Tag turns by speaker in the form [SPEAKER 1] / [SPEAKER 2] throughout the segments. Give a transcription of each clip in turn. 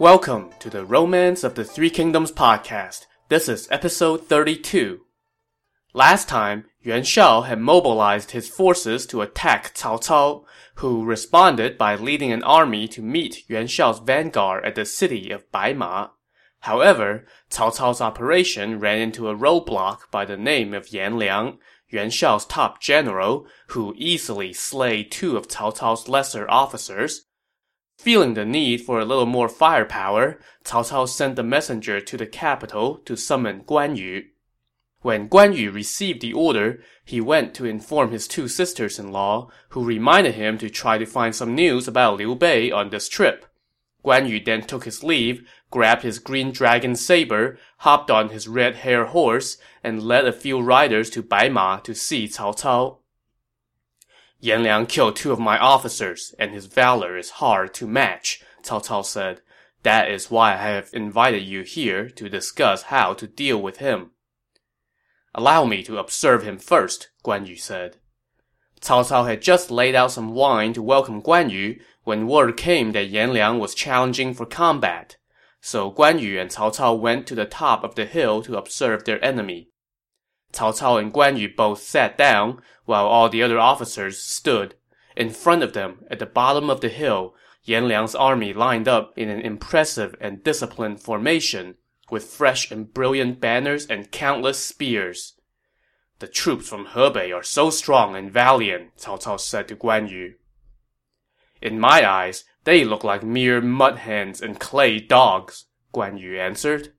[SPEAKER 1] Welcome to the Romance of the Three Kingdoms podcast. This is episode 32. Last time, Yuan Shao had mobilized his forces to attack Cao Cao, who responded by leading an army to meet Yuan Shao's vanguard at the city of Baima. However, Cao Cao's operation ran into a roadblock by the name of Yan Liang, Yuan Shao's top general, who easily slayed two of Cao Cao's lesser officers. Feeling the need for a little more firepower, Cao Cao sent a messenger to the capital to summon Guan Yu. When Guan Yu received the order, he went to inform his two sisters-in-law, who reminded him to try to find some news about Liu Bei on this trip. Guan Yu then took his leave, grabbed his green dragon saber, hopped on his red hare horse, and led a few riders to Baima to see Cao Cao. Yan Liang killed two of my officers, and his valor is hard to match, Cao Cao said. That is why I have invited you here to discuss how to deal with him. Allow me to observe him first, Guan Yu said. Cao Cao had just laid out some wine to welcome Guan Yu when word came that Yan Liang was challenging for combat. So Guan Yu and Cao Cao went to the top of the hill to observe their enemy. Cao Cao and Guan Yu both sat down, while all the other officers stood. In front of them, at the bottom of the hill, Yan Liang's army lined up in an impressive and disciplined formation, with fresh and brilliant banners and countless spears. The troops from Hebei are so strong and valiant, Cao Cao said to Guan Yu. In my eyes, they look like mere mud hens and clay dogs, Guan Yu answered.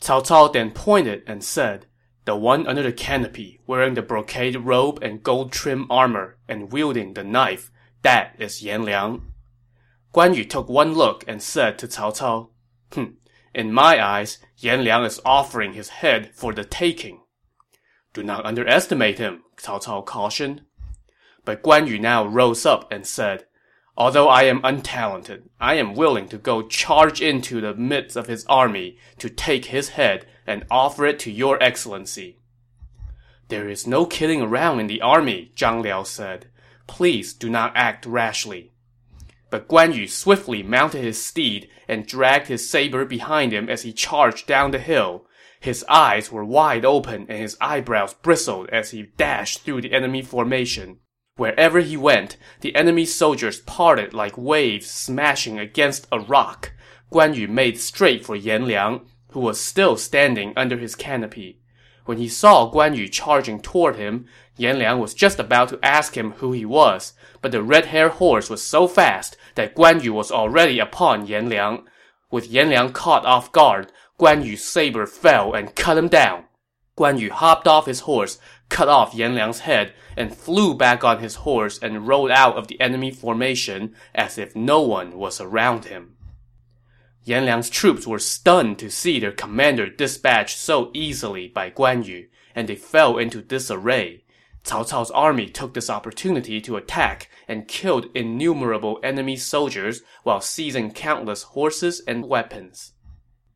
[SPEAKER 1] Cao Cao then pointed and said, the one under the canopy, wearing the brocade robe and gold trim armor, and wielding the knife, that is Yan Liang. Guan Yu took one look and said to Cao Cao, Hm, in my eyes, Yan Liang is offering his head for the taking. Do not underestimate him, Cao Cao cautioned. But Guan Yu now rose up and said, Although I am untalented, I am willing to go charge into the midst of his army to take his head and offer it to your excellency. There is no kidding around in the army, Zhang Liao said. Please do not act rashly. But Guan Yu swiftly mounted his steed and dragged his saber behind him as he charged down the hill. His eyes were wide open and his eyebrows bristled as he dashed through the enemy formation. Wherever he went, the enemy soldiers parted like waves smashing against a rock. Guan Yu made straight for Yan Liang, who was still standing under his canopy. When he saw Guan Yu charging toward him, Yan Liang was just about to ask him who he was, but the red-haired horse was so fast that Guan Yu was already upon Yan Liang. With Yan Liang caught off guard, Guan Yu's saber fell and cut him down. Guan Yu hopped off his horse, cut off Yan Liang's head, and flew back on his horse and rode out of the enemy formation as if no one was around him. Yan Liang's troops were stunned to see their commander dispatched so easily by Guan Yu, and they fell into disarray. Cao Cao's army took this opportunity to attack and killed innumerable enemy soldiers while seizing countless horses and weapons.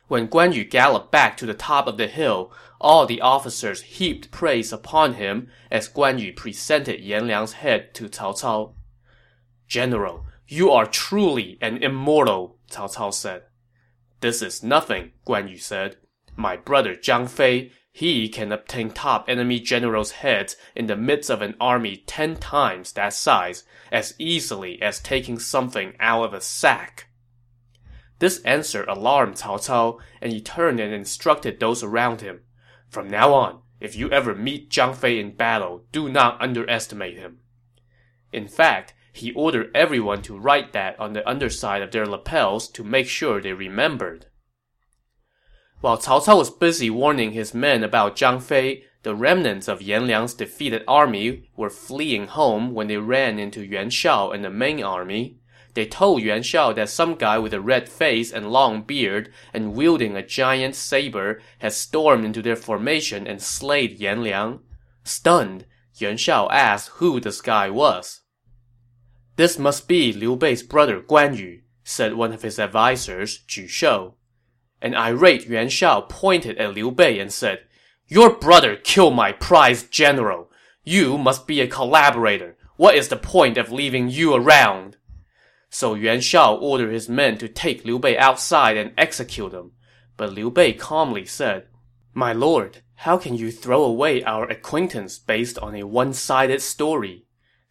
[SPEAKER 1] When Guan Yu galloped back to the top of the hill, all the officers heaped praise upon him as Guan Yu presented Yan Liang's head to Cao Cao. General, you are truly an immortal, Cao Cao said. This is nothing, Guan Yu said. My brother Zhang Fei, he can obtain top enemy generals' heads in the midst of an army ten times that size as easily as taking something out of a sack. This answer alarmed Cao Cao, and he turned and instructed those around him. From now on, if you ever meet Zhang Fei in battle, do not underestimate him. In fact, he ordered everyone to write that on the underside of their lapels to make sure they remembered. While Cao Cao was busy warning his men about Zhang Fei, the remnants of Yan Liang's defeated army were fleeing home when they ran into Yuan Shao and the main army. They told Yuan Shao that some guy with a red face and long beard and wielding a giant saber had stormed into their formation and slayed Yan Liang. Stunned, Yuan Shao asked who this guy was. This must be Liu Bei's brother Guan Yu, said one of his advisers, Ju Shou. An irate Yuan Shao pointed at Liu Bei and said, Your brother killed my prized general. You must be a collaborator. What is the point of leaving you around? So Yuan Shao ordered his men to take Liu Bei outside and execute him. But Liu Bei calmly said, My lord, how can you throw away our acquaintance based on a one-sided story?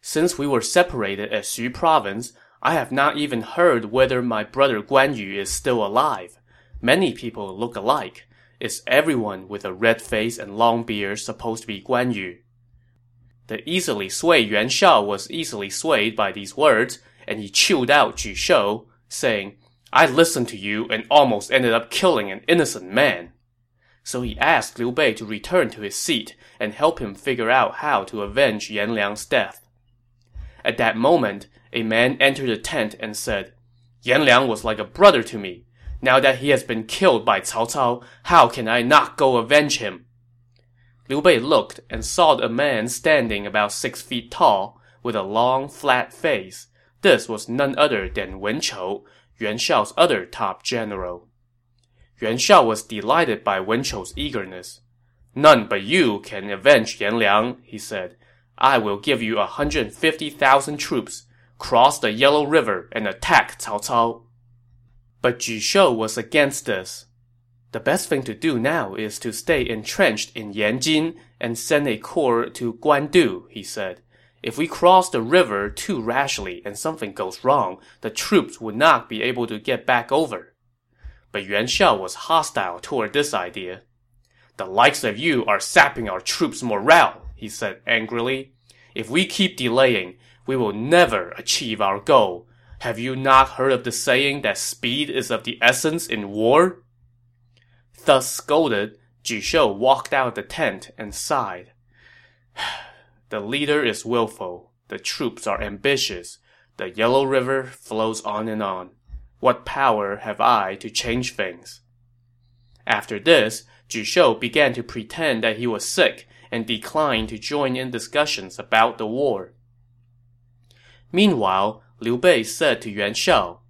[SPEAKER 1] Since we were separated at Xu province, I have not even heard whether my brother Guan Yu is still alive. Many people look alike. Is everyone with a red face and long beard supposed to be Guan Yu? The easily swayed Yuan Shao was easily swayed by these words, and he chewed out Ju Shou, saying, I listened to you and almost ended up killing an innocent man. So he asked Liu Bei to return to his seat and help him figure out how to avenge Yan Liang's death. At that moment, a man entered the tent and said, Yan Liang was like a brother to me. Now that he has been killed by Cao Cao, how can I not go avenge him? Liu Bei looked and saw a man standing about six feet tall, with a long, flat face, this was none other than Wen Chou, Yuan Shao's other top general. Yuan Shao was delighted by Wen Chou's eagerness. None but you can avenge Yan Liang, he said. I will give you a hundred fifty thousand troops, cross the Yellow River, and attack Cao Cao. But Ju Shou was against this. The best thing to do now is to stay entrenched in Yanjin and send a corps to Guandu, he said. If we cross the river too rashly and something goes wrong, the troops would not be able to get back over. But Yuan Shao was hostile toward this idea. The likes of you are sapping our troops' morale, he said angrily. If we keep delaying, we will never achieve our goal. Have you not heard of the saying that speed is of the essence in war? Thus scolded, Ju Shou walked out of the tent and sighed. The leader is willful. The troops are ambitious. The Yellow River flows on and on. What power have I to change things? After this, Ju Shou began to pretend that he was sick and declined to join in discussions about the war. Meanwhile, Liu Bei said to Yuan Shao,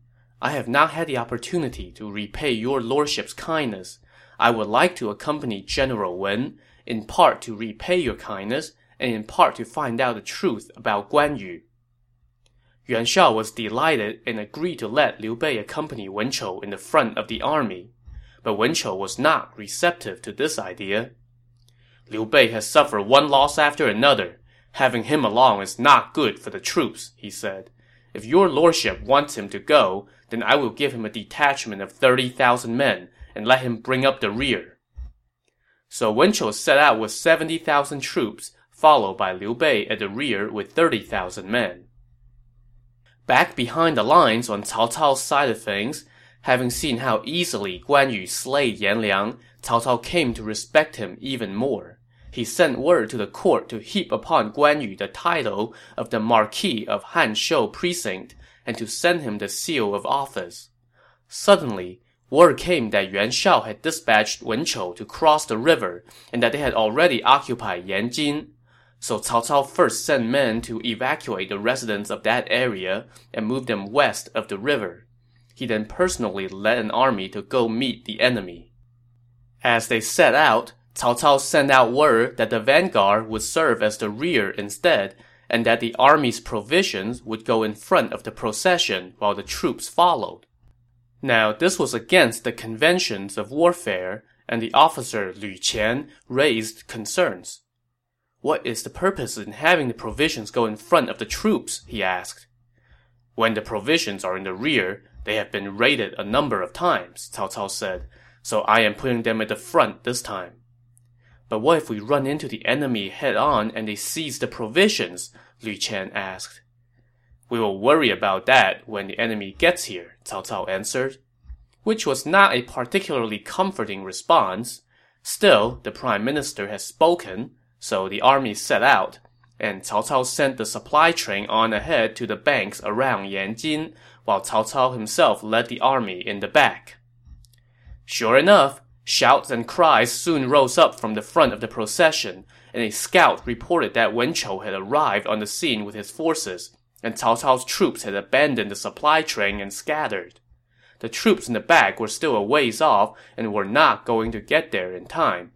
[SPEAKER 1] I have not had the opportunity to repay your lordship's kindness. I would like to accompany General Wen, in part to repay your kindness, and in part to find out the truth about Guan Yu. Yuan Shao was delighted and agreed to let Liu Bei accompany Wen Chou in the front of the army. But Wen Chou was not receptive to this idea. Liu Bei has suffered one loss after another. Having him along is not good for the troops, he said. If your lordship wants him to go, then I will give him a detachment of 30,000 men and let him bring up the rear. So Wen Chou set out with 70,000 troops followed by Liu Bei at the rear with 30,000 men. Back behind the lines on Cao Cao's side of things, having seen how easily Guan Yu slayed Yan Liang, Cao Cao came to respect him even more. He sent word to the court to heap upon Guan Yu the title of the Marquis of Hanshou Precinct and to send him the seal of office. Suddenly, Word came that Yuan Shao had dispatched Wen Chou to cross the river and that they had already occupied Yanjin. So Cao Cao first sent men to evacuate the residents of that area and move them west of the river. He then personally led an army to go meet the enemy. As they set out, Cao Cao sent out word that the vanguard would serve as the rear instead, and that the army's provisions would go in front of the procession while the troops followed. Now, this was against the conventions of warfare, and the officer Lu Qian raised concerns. What is the purpose in having the provisions go in front of the troops? he asked. When the provisions are in the rear, they have been raided a number of times, Cao Cao said, so I am putting them at the front this time. But what if we run into the enemy head on and they seize the provisions? Lu Qian asked. We will worry about that when the enemy gets here, Cao Cao answered. Which was not a particularly comforting response. Still, the prime minister has spoken, so the army set out, and Cao Cao sent the supply train on ahead to the banks around Yanjin, while Cao Cao himself led the army in the back. Sure enough, shouts and cries soon rose up from the front of the procession, and a scout reported that Wen Chou had arrived on the scene with his forces, and Cao Cao's troops had abandoned the supply train and scattered. The troops in the back were still a ways off and were not going to get there in time.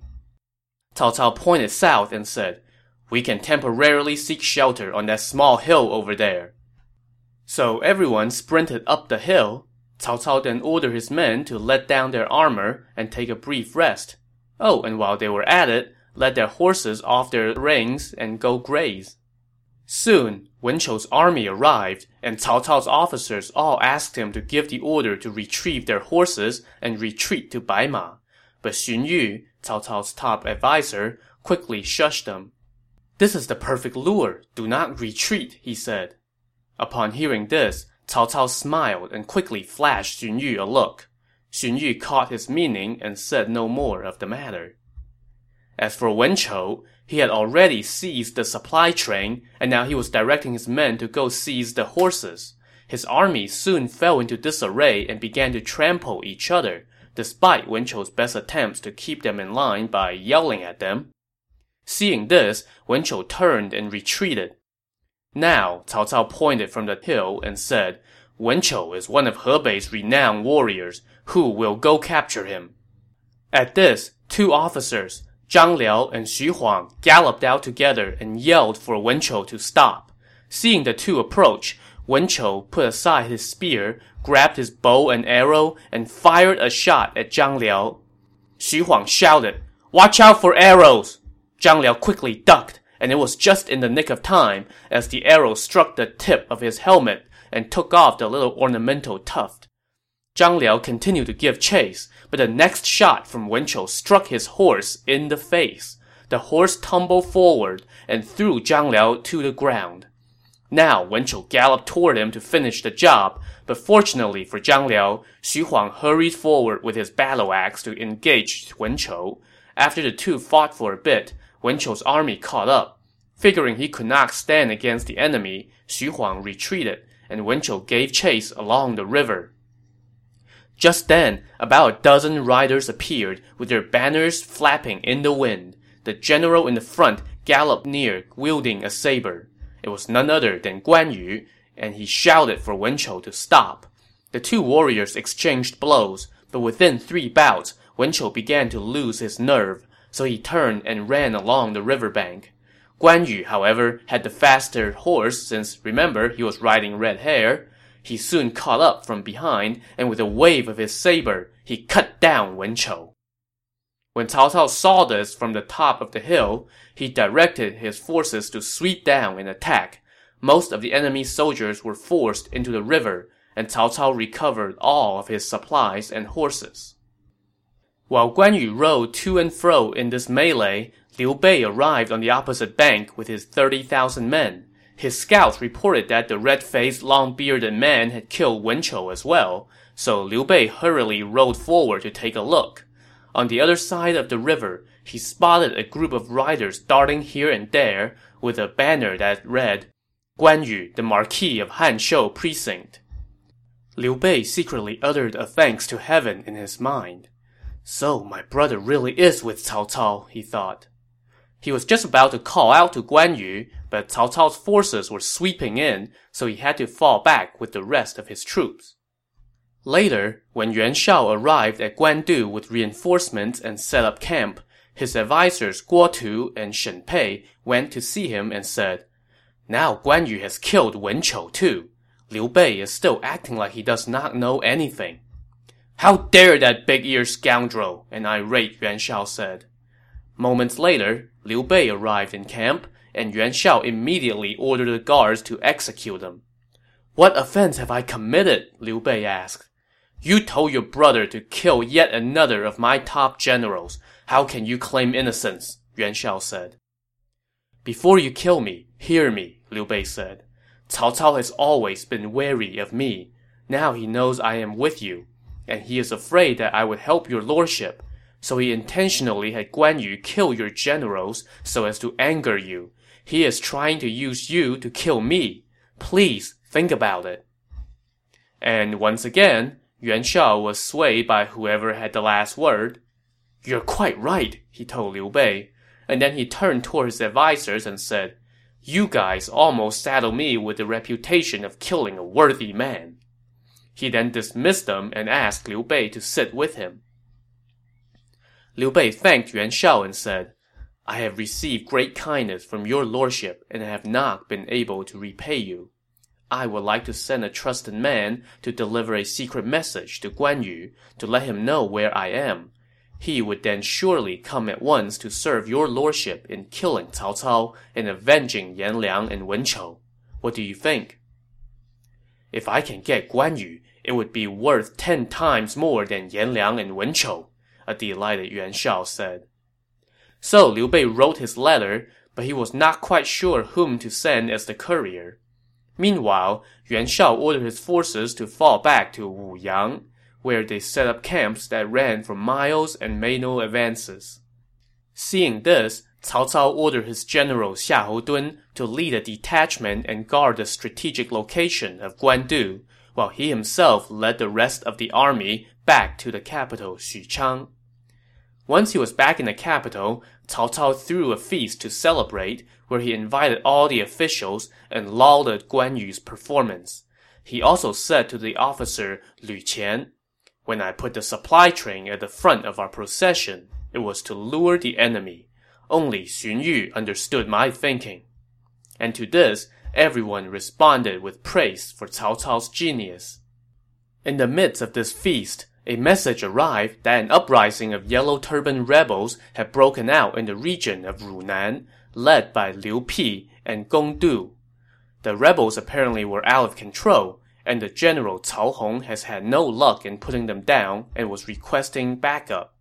[SPEAKER 1] Cao Cao pointed south and said, We can temporarily seek shelter on that small hill over there. So everyone sprinted up the hill. Cao Cao then ordered his men to let down their armor and take a brief rest. Oh, and while they were at it, let their horses off their reins and go graze. Soon, Wen Chou's army arrived, and Cao Cao's officers all asked him to give the order to retrieve their horses and retreat to Baima. But Xun Yu, Cao Cao's top adviser, quickly shushed them. This is the perfect lure. Do not retreat, he said. Upon hearing this, Cao Cao smiled and quickly flashed Xun Yu a look. Xun Yu caught his meaning and said no more of the matter. As for Wen Chou, he had already seized the supply train, and now he was directing his men to go seize the horses. His army soon fell into disarray and began to trample each other, despite Wen Chou's best attempts to keep them in line by yelling at them. Seeing this, Wen Chou turned and retreated. Now, Cao Cao pointed from the hill and said, Wen Chou is one of Hebei's renowned warriors. Who will go capture him? At this, two officers, Zhang Liao and Xu Huang galloped out together and yelled for Wen Chou to stop. Seeing the two approach, Wen Chou put aside his spear, grabbed his bow and arrow, and fired a shot at Zhang Liao. Xu Huang shouted, Watch out for arrows! Zhang Liao quickly ducked, and it was just in the nick of time as the arrow struck the tip of his helmet and took off the little ornamental tuft. Zhang Liao continued to give chase, but the next shot from Wen Chou struck his horse in the face. The horse tumbled forward and threw Zhang Liao to the ground. Now Wen Chou galloped toward him to finish the job, but fortunately for Zhang Liao, Xu Huang hurried forward with his battle axe to engage Wen Chou. After the two fought for a bit, Wen Chou's army caught up. Figuring he could not stand against the enemy, Xu Huang retreated, and Wen Chou gave chase along the river. Just then, about a dozen riders appeared, with their banners flapping in the wind. The general in the front galloped near, wielding a saber. It was none other than Guan Yu, and he shouted for Wen Chou to stop. The two warriors exchanged blows, but within three bouts, Wen Chou began to lose his nerve, so he turned and ran along the riverbank. Guan Yu, however, had the faster horse since, remember, he was riding red hare. He soon caught up from behind, and with a wave of his saber, he cut down Wen Chou. When Cao Cao saw this from the top of the hill, he directed his forces to sweep down and attack. Most of the enemy soldiers were forced into the river, and Cao Cao recovered all of his supplies and horses. While Guan Yu rode to and fro in this melee, Liu Bei arrived on the opposite bank with his 30,000 men. His scouts reported that the red-faced, long-bearded man had killed Wen Chou as well, so Liu Bei hurriedly rode forward to take a look. On the other side of the river, he spotted a group of riders darting here and there with a banner that read, Guan Yu, the Marquis of Hanshou Precinct. Liu Bei secretly uttered a thanks to heaven in his mind. So my brother really is with Cao Cao, he thought. He was just about to call out to Guan Yu, but Cao Cao's forces were sweeping in, so he had to fall back with the rest of his troops. Later, when Yuan Shao arrived at Guandu with reinforcements and set up camp, his advisers Guo Tu and Shen Pei went to see him and said, Now Guan Yu has killed Wen Chou too. Liu Bei is still acting like he does not know anything. How dare that big-eared scoundrel, an irate Yuan Shao said. Moments later, Liu Bei arrived in camp, and Yuan Shao immediately ordered the guards to execute him. What offense have I committed? Liu Bei asked. You told your brother to kill yet another of my top generals. How can you claim innocence? Yuan Shao said. Before you kill me, hear me, Liu Bei said. Cao Cao has always been wary of me. Now he knows I am with you, and he is afraid that I would help your lordship. So he intentionally had Guan Yu kill your generals so as to anger you. He is trying to use you to kill me. Please think about it. And once again, Yuan Shao was swayed by whoever had the last word. You're quite right, he told Liu Bei. And then he turned toward his advisers and said, You guys almost saddled me with the reputation of killing a worthy man. He then dismissed them and asked Liu Bei to sit with him. Liu Bei thanked Yuan Shao and said, I have received great kindness from your lordship and have not been able to repay you. I would like to send a trusted man to deliver a secret message to Guan Yu to let him know where I am. He would then surely come at once to serve your lordship in killing Cao Cao and avenging Yan Liang and Wen Chou. What do you think? If I can get Guan Yu, it would be worth ten times more than Yan Liang and Wen Chou, a delighted Yuan Shao said. So Liu Bei wrote his letter, but he was not quite sure whom to send as the courier. Meanwhile, Yuan Shao ordered his forces to fall back to Wuyang, where they set up camps that ran for miles and made no advances. Seeing this, Cao Cao ordered his general Xiahou Dun to lead a detachment and guard the strategic location of Guandu, while he himself led the rest of the army back to the capital Xuchang. Once he was back in the capital, Cao Cao threw a feast to celebrate, where he invited all the officials and lauded Guan Yu's performance. He also said to the officer Lu Qian, When I put the supply train at the front of our procession, it was to lure the enemy. Only Xun Yu understood my thinking. And to this, everyone responded with praise for Cao Cao's genius. In the midst of this feast, a message arrived that an uprising of yellow turban rebels had broken out in the region of Runan, led by Liu Pi and Gong Du. The rebels apparently were out of control, and the general Cao Hong has had no luck in putting them down and was requesting backup.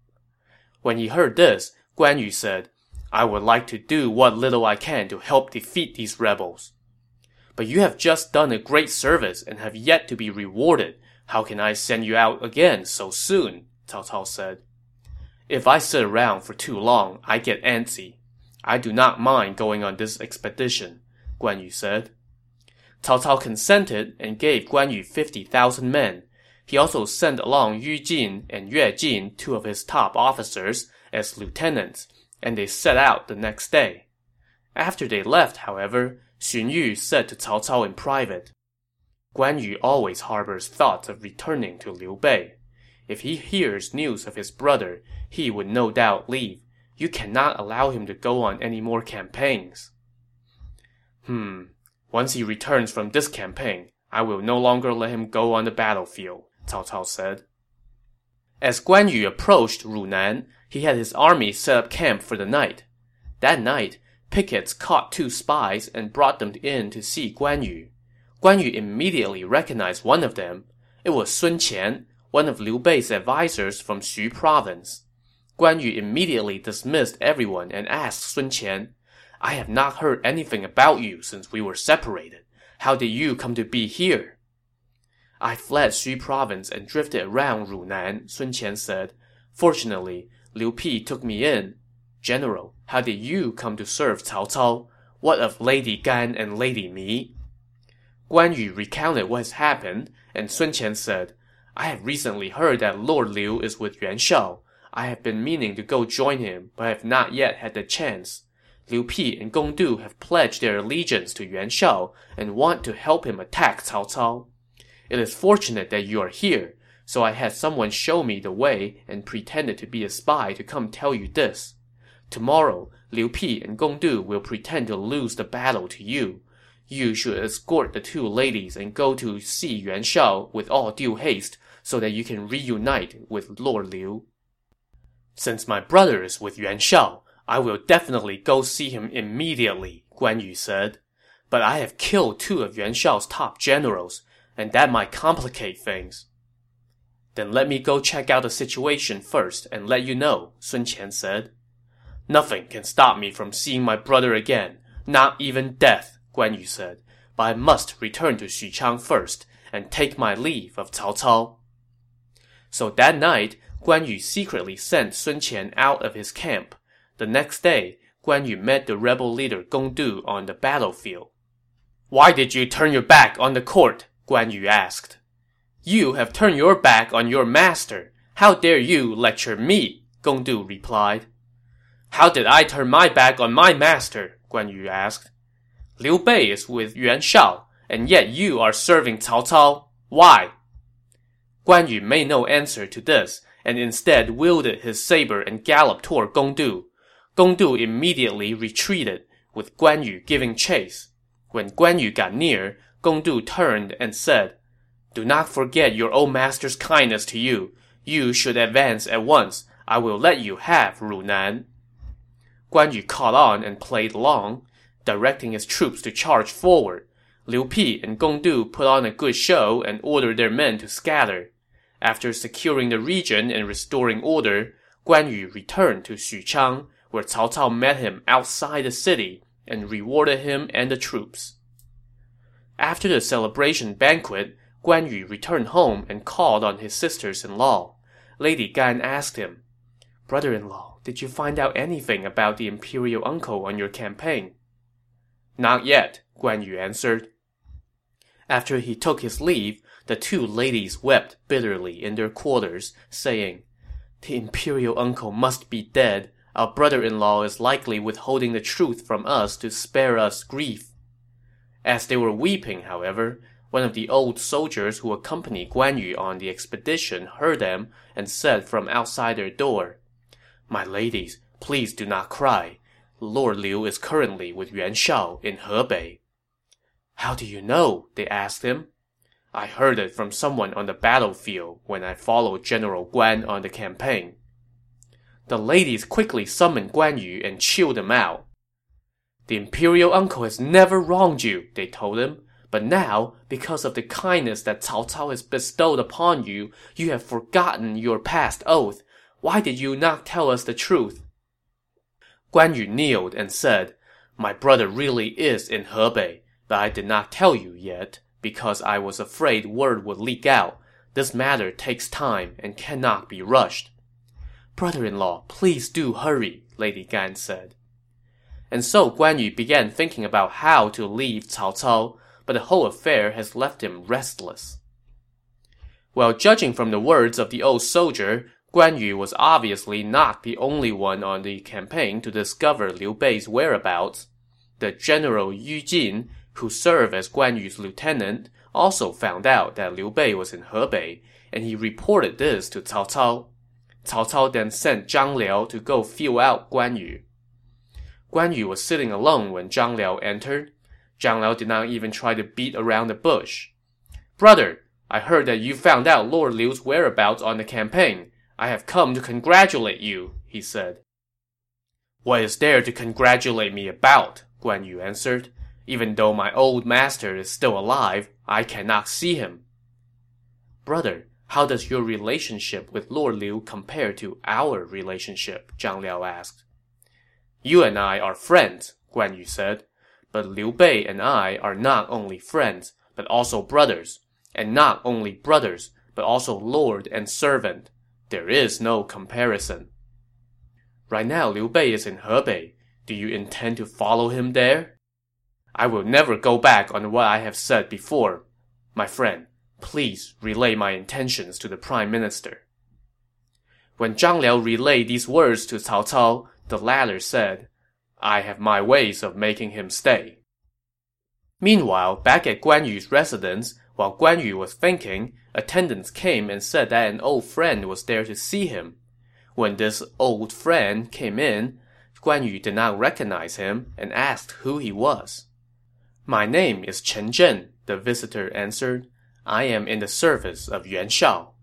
[SPEAKER 1] When he heard this, Guan Yu said, I would like to do what little I can to help defeat these rebels. But you have just done a great service and have yet to be rewarded, how can I send you out again so soon? Cao Cao said. If I sit around for too long, I get antsy. I do not mind going on this expedition, Guan Yu said. Cao Cao consented and gave Guan Yu 50,000 men. He also sent along Yu Jin and Yue Jin, two of his top officers, as lieutenants, and they set out the next day. After they left, however, Xun Yu said to Cao Cao in private, Guan Yu always harbors thoughts of returning to Liu Bei. If he hears news of his brother, he would no doubt leave. You cannot allow him to go on any more campaigns. Hmm. Once he returns from this campaign, I will no longer let him go on the battlefield, Cao Cao said. As Guan Yu approached Runan, he had his army set up camp for the night. That night, pickets caught two spies and brought them in to see Guan Yu. Guan Yu immediately recognized one of them. It was Sun Qian, one of Liu Bei's advisors from Xu province. Guan Yu immediately dismissed everyone and asked Sun Qian, I have not heard anything about you since we were separated. How did you come to be here? I fled Xu province and drifted around Runan, Sun Qian said. Fortunately, Liu Pi took me in. General, how did you come to serve Cao Cao? What of Lady Gan and Lady Mi? Guan Yu recounted what has happened, and Sun Qian said, I have recently heard that Lord Liu is with Yuan Shao. I have been meaning to go join him, but have not yet had the chance. Liu Pi and Gong Du have pledged their allegiance to Yuan Shao and want to help him attack Cao Cao. It is fortunate that you are here, so I had someone show me the way and pretended to be a spy to come tell you this. Tomorrow, Liu Pi and Gong Du will pretend to lose the battle to you, you should escort the two ladies and go to see Yuan Shao with all due haste so that you can reunite with Lord Liu. Since my brother is with Yuan Shao, I will definitely go see him immediately, Guan Yu said. But I have killed two of Yuan Shao's top generals, and that might complicate things. Then let me go check out the situation first and let you know, Sun Qian said. Nothing can stop me from seeing my brother again, not even death, Guan Yu said, but I must return to Xuchang first and take my leave of Cao Cao. So that night, Guan Yu secretly sent Sun Qian out of his camp. The next day, Guan Yu met the rebel leader Gong Du on the battlefield. Why did you turn your back on the court? Guan Yu asked. You have turned your back on your master. How dare you lecture me? Gong Du replied. How did I turn my back on my master? Guan Yu asked. Liu Bei is with Yuan Shao, and yet you are serving Cao Cao. Why? Guan Yu made no answer to this, and instead wielded his saber and galloped toward Gong Du. Gong Du immediately retreated, with Guan Yu giving chase. When Guan Yu got near, Gongdu turned and said, Do not forget your old master's kindness to you. You should advance at once. I will let you have Runan. Guan Yu caught on and played along, directing his troops to charge forward. Liu Pi and Gong Du put on a good show and ordered their men to scatter. After securing the region and restoring order, Guan Yu returned to Xuchang, where Cao Cao met him outside the city and rewarded him and the troops. After the celebration banquet, Guan Yu returned home and called on his sisters-in-law. Lady Gan asked him, Brother-in-law, did you find out anything about the imperial uncle on your campaign? Not yet, Guan Yu answered. After he took his leave, the two ladies wept bitterly in their quarters, saying, The imperial uncle must be dead. Our brother-in-law is likely withholding the truth from us to spare us grief. As they were weeping, however, one of the old soldiers who accompanied Guan Yu on the expedition heard them and said from outside their door, My ladies, please do not cry. Lord Liu is currently with Yuan Shao in Hebei. How do you know? they asked him. I heard it from someone on the battlefield when I followed General Guan on the campaign. The ladies quickly summoned Guan Yu and chilled him out. The imperial uncle has never wronged you, they told him. But now, because of the kindness that Cao Cao has bestowed upon you, you have forgotten your past oath. Why did you not tell us the truth? Guan Yu kneeled and said, My brother really is in Hebei but I did not tell you yet, because I was afraid word would leak out. This matter takes time and cannot be rushed. Brother-in-law, please do hurry, Lady Gan said. And so Guan Yu began thinking about how to leave Cao Cao, but the whole affair has left him restless. Well, judging from the words of the old soldier, Guan Yu was obviously not the only one on the campaign to discover Liu Bei's whereabouts. The general Yu Jin who served as Guan Yu's lieutenant, also found out that Liu Bei was in Hebei, and he reported this to Cao Cao. Cao Cao then sent Zhang Liao to go feel out Guan Yu. Guan Yu was sitting alone when Zhang Liao entered. Zhang Liao did not even try to beat around the bush. Brother, I heard that you found out Lord Liu's whereabouts on the campaign. I have come to congratulate you, he said. What is there to congratulate me about? Guan Yu answered. Even though my old master is still alive, I cannot see him. Brother, how does your relationship with Lord Liu compare to our relationship? Zhang Liao asked. You and I are friends, Guan Yu said. But Liu Bei and I are not only friends, but also brothers. And not only brothers, but also lord and servant. There is no comparison. Right now, Liu Bei is in Hebei. Do you intend to follow him there? I will never go back on what I have said before. My friend, please relay my intentions to the prime minister. When Zhang Liao relayed these words to Cao Cao, the latter said, I have my ways of making him stay. Meanwhile, back at Guan Yu's residence, while Guan Yu was thinking, attendants came and said that an old friend was there to see him. When this old friend came in, Guan Yu did not recognize him and asked who he was. My name is Chen Zhen, the visitor answered. I am in the service of Yuan Shao.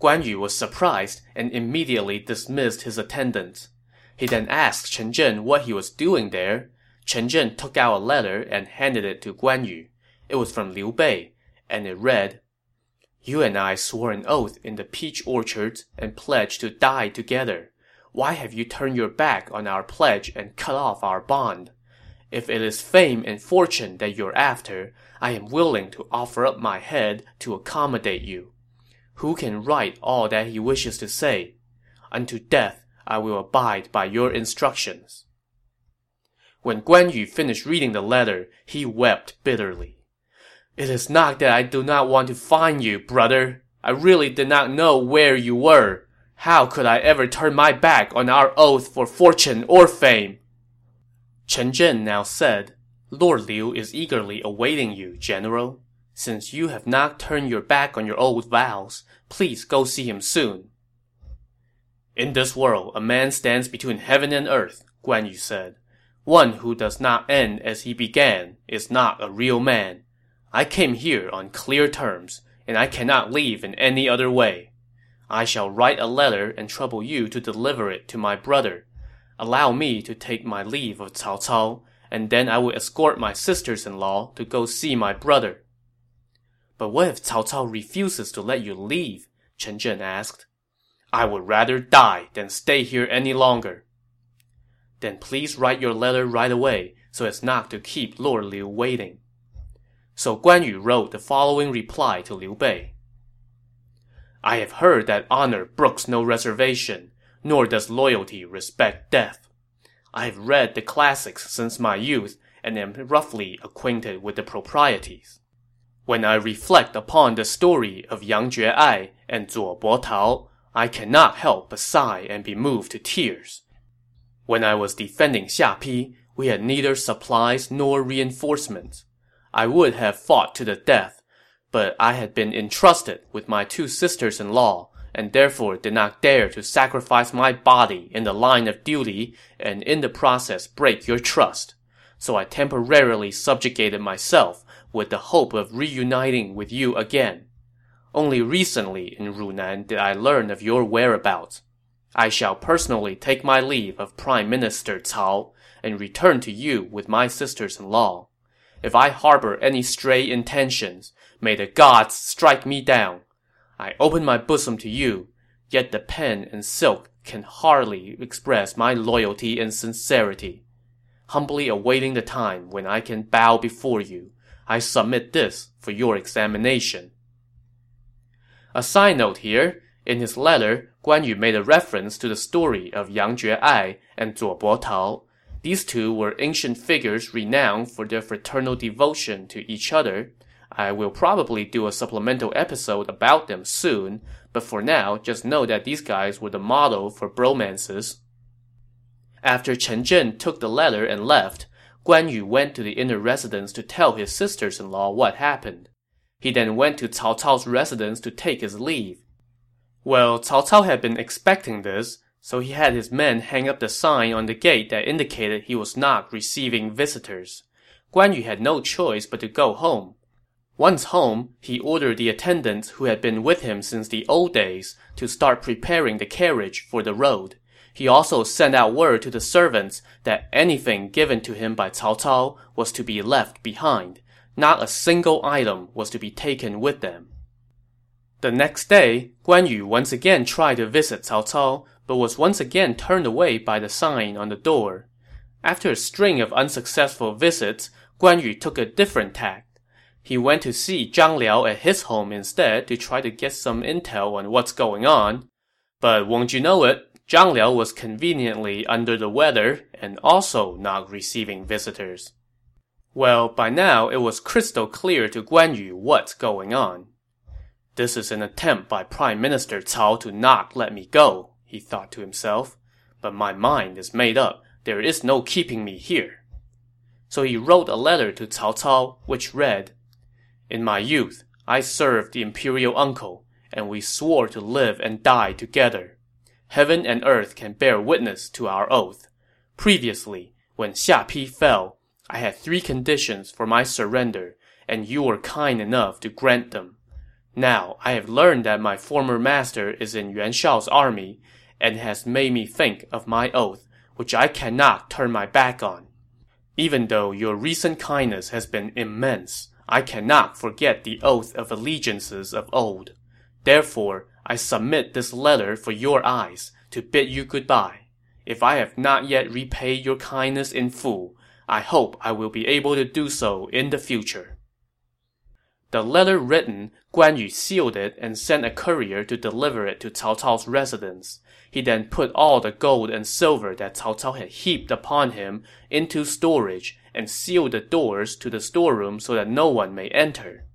[SPEAKER 1] Guan Yu was surprised and immediately dismissed his attendants. He then asked Chen Zhen what he was doing there. Chen Zhen took out a letter and handed it to Guan Yu. It was from Liu Bei, and it read, You and I swore an oath in the peach orchard and pledged to die together. Why have you turned your back on our pledge and cut off our bond? If it is fame and fortune that you're after, I am willing to offer up my head to accommodate you. Who can write all that he wishes to say? Unto death I will abide by your instructions. When Guan Yu finished reading the letter, he wept bitterly. It is not that I do not want to find you, brother. I really did not know where you were. How could I ever turn my back on our oath for fortune or fame? Chen Zhen now said, Lord Liu is eagerly awaiting you, General. Since you have not turned your back on your old vows, please go see him soon. In this world, a man stands between heaven and earth, Guan Yu said. One who does not end as he began is not a real man. I came here on clear terms, and I cannot leave in any other way. I shall write a letter and trouble you to deliver it to my brother. Allow me to take my leave of Cao Cao, and then I will escort my sisters-in-law to go see my brother. But what if Cao Cao refuses to let you leave? Chen Zhen asked. I would rather die than stay here any longer. Then please write your letter right away, so as not to keep Lord Liu waiting. So Guan Yu wrote the following reply to Liu Bei. I have heard that honor brooks no reservation, nor does loyalty respect death. I have read the classics since my youth and am roughly acquainted with the proprieties. When I reflect upon the story of Yang Jiaoai and Zuo Bo Tao, I cannot help but sigh and be moved to tears. When I was defending Xiapi, we had neither supplies nor reinforcements. I would have fought to the death, but I had been entrusted with my two sisters-in-law, and therefore did not dare to sacrifice my body in the line of duty and in the process break your trust. So I temporarily subjugated myself with the hope of reuniting with you again. Only recently in Runan did I learn of your whereabouts. I shall personally take my leave of Prime Minister Cao and return to you with my sisters-in-law. If I harbor any stray intentions, may the gods strike me down. I open my bosom to you, yet the pen and silk can hardly express my loyalty and sincerity. Humbly awaiting the time when I can bow before you, I submit this for your examination. A side note here, in his letter, Guan Yu made a reference to the story of Yang Jiaoai and Zuo Bo Tao. These two were ancient figures renowned for their fraternal devotion to each other. I will probably do a supplemental episode about them soon, but for now, just know that these guys were the model for bromances. After Chen Zhen took the letter and left, Guan Yu went to the inner residence to tell his sisters-in-law what happened. He then went to Cao Cao's residence to take his leave. Well, Cao Cao had been expecting this, so he had his men hang up the sign on the gate that indicated he was not receiving visitors. Guan Yu had no choice but to go home. Once home, he ordered the attendants who had been with him since the old days to start preparing the carriage for the road. He also sent out word to the servants that anything given to him by Cao Cao was to be left behind. Not a single item was to be taken with them. The next day, Guan Yu once again tried to visit Cao Cao, but was once again turned away by the sign on the door. After a string of unsuccessful visits, Guan Yu took a different tack. He went to see Zhang Liao at his home instead to try to get some intel on what's going on. But won't you know it, Zhang Liao was conveniently under the weather and also not receiving visitors. Well, by now it was crystal clear to Guan Yu what's going on. This is an attempt by Prime Minister Cao to not let me go, he thought to himself. But my mind is made up. There is no keeping me here. So he wrote a letter to Cao Cao, which read, In my youth, I served the imperial uncle, and we swore to live and die together. Heaven and earth can bear witness to our oath. Previously, when Xia Pi fell, I had three conditions for my surrender, and you were kind enough to grant them. Now, I have learned that my former master is in Yuan Shao's army, and has made me think of my oath, which I cannot turn my back on. Even though your recent kindness has been immense, I cannot forget the oath of allegiances of old. Therefore, I submit this letter for your eyes to bid you goodbye. If I have not yet repaid your kindness in full, I hope I will be able to do so in the future. The letter written, Guan Yu sealed it and sent a courier to deliver it to Cao Cao's residence. He then put all the gold and silver that Cao Cao had heaped upon him into storage and sealed the doors to the storeroom so that no one may enter.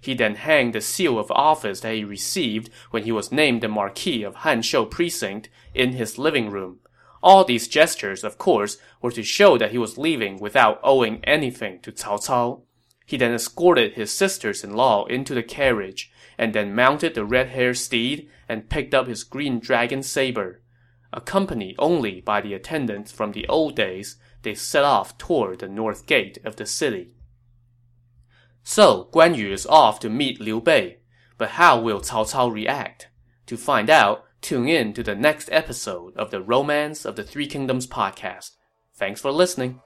[SPEAKER 1] He then hanged the seal of office that he received when he was named the Marquis of Hanshou Precinct in his living room. All these gestures, of course, were to show that he was leaving without owing anything to Cao Cao. He then escorted his sisters-in-law into the carriage, and then mounted the red-haired steed and picked up his green dragon saber. Accompanied only by the attendants from the old days, they set off toward the north gate of the city. So Guan Yu is off to meet Liu Bei, but how will Cao Cao react? To find out, tune in to the next episode of the Romance of the Three Kingdoms podcast. Thanks for listening.